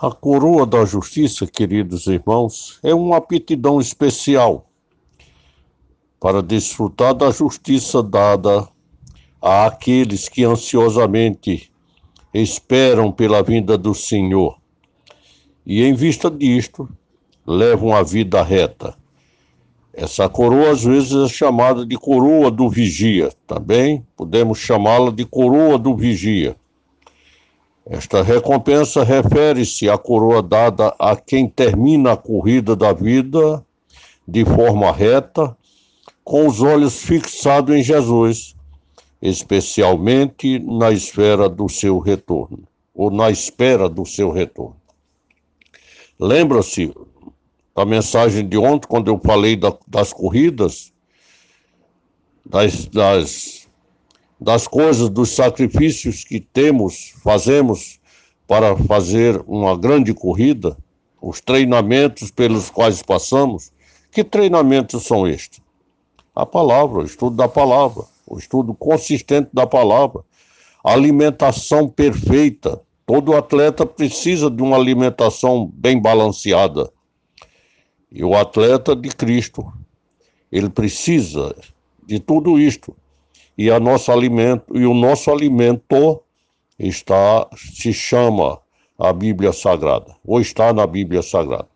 A coroa da justiça, queridos irmãos, é uma aptidão especial para desfrutar da justiça dada àqueles que ansiosamente esperam pela vinda do Senhor e, em vista disto, levam a vida reta. Essa coroa às vezes é chamada de coroa do vigia, também podemos chamá-la de coroa do vigia. Esta recompensa refere-se à coroa dada a quem termina a corrida da vida de forma reta, com os olhos fixados em Jesus, especialmente na esfera do seu retorno, ou na espera do seu retorno. Lembra-se da mensagem de ontem, quando eu falei da, das corridas, das, das das coisas, dos sacrifícios que temos, fazemos para fazer uma grande corrida, os treinamentos pelos quais passamos. Que treinamentos são estes? A palavra, o estudo da palavra, o estudo consistente da palavra, alimentação perfeita. Todo atleta precisa de uma alimentação bem balanceada. E o atleta de Cristo, ele precisa de tudo isto e a nosso alimento e o nosso alimento está se chama a Bíblia Sagrada, ou está na Bíblia Sagrada.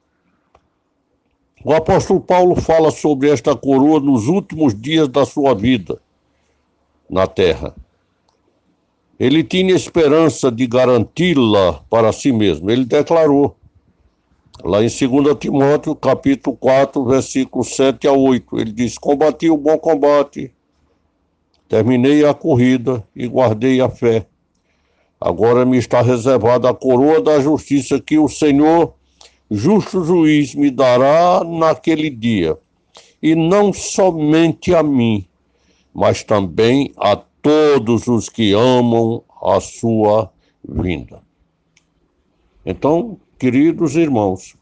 O apóstolo Paulo fala sobre esta coroa nos últimos dias da sua vida na terra. Ele tinha esperança de garanti-la para si mesmo. Ele declarou lá em 2 Timóteo, capítulo 4, versículos 7 a 8. Ele diz: Combati o bom combate, Terminei a corrida e guardei a fé. Agora me está reservada a coroa da justiça que o Senhor, justo juiz, me dará naquele dia. E não somente a mim, mas também a todos os que amam a sua vinda. Então, queridos irmãos,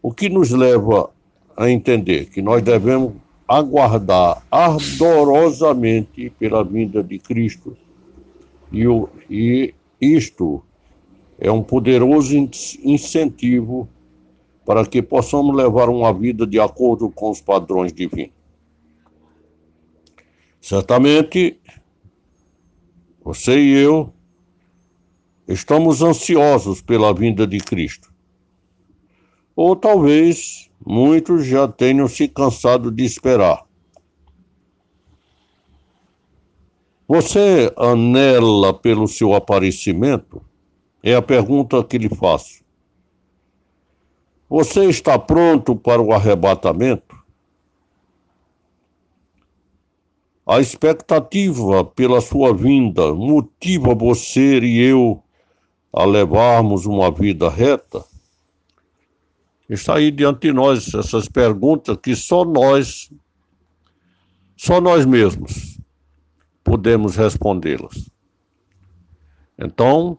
o que nos leva a entender que nós devemos aguardar ardorosamente pela vinda de Cristo. E, o, e isto é um poderoso incentivo para que possamos levar uma vida de acordo com os padrões divinos. Certamente, você e eu estamos ansiosos pela vinda de Cristo. Ou talvez muitos já tenham se cansado de esperar. Você anela pelo seu aparecimento? É a pergunta que lhe faço. Você está pronto para o arrebatamento? A expectativa pela sua vinda motiva você e eu a levarmos uma vida reta? Está aí diante de nós essas perguntas que só nós, só nós mesmos podemos respondê-las. Então,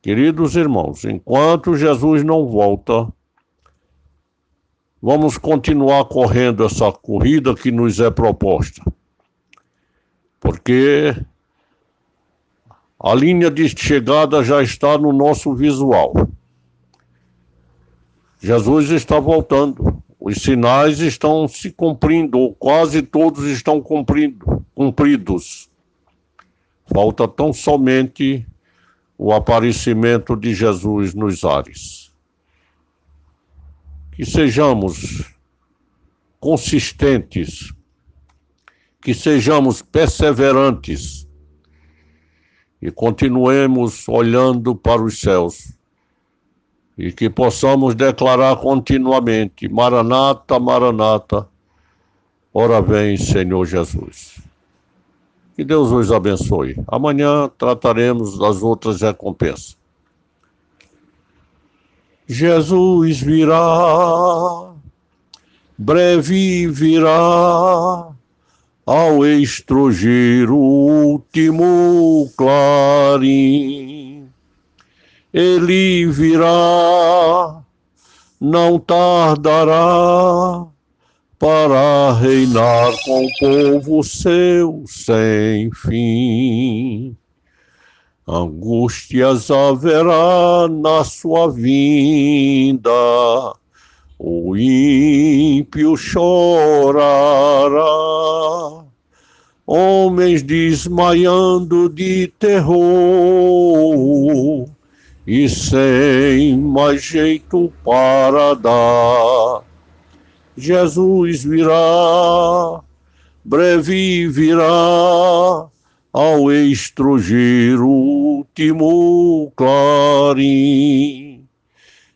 queridos irmãos, enquanto Jesus não volta, vamos continuar correndo essa corrida que nos é proposta. Porque a linha de chegada já está no nosso visual. Jesus está voltando. Os sinais estão se cumprindo, ou quase todos estão cumprindo, cumpridos. Falta tão somente o aparecimento de Jesus nos ares. Que sejamos consistentes, que sejamos perseverantes e continuemos olhando para os céus e que possamos declarar continuamente: Maranata, Maranata, ora vem, Senhor Jesus. Que Deus os abençoe. Amanhã trataremos das outras recompensas. Jesus virá, breve virá, ao estrugir o último clarim ele virá, não tardará para reinar com o povo seu sem fim. angústias haverá na sua vinda, o ímpio chorará, homens desmaiando de terror e sem mais jeito para dar. Jesus virá, breve virá ao estrugir o último clarim.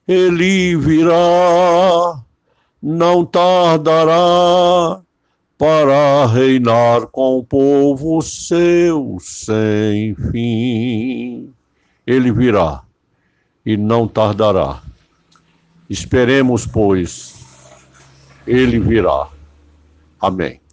Ele virá, não tardará, para reinar com o povo seu sem fim. Ele virá e não tardará. Esperemos, pois, ele virá. Amém.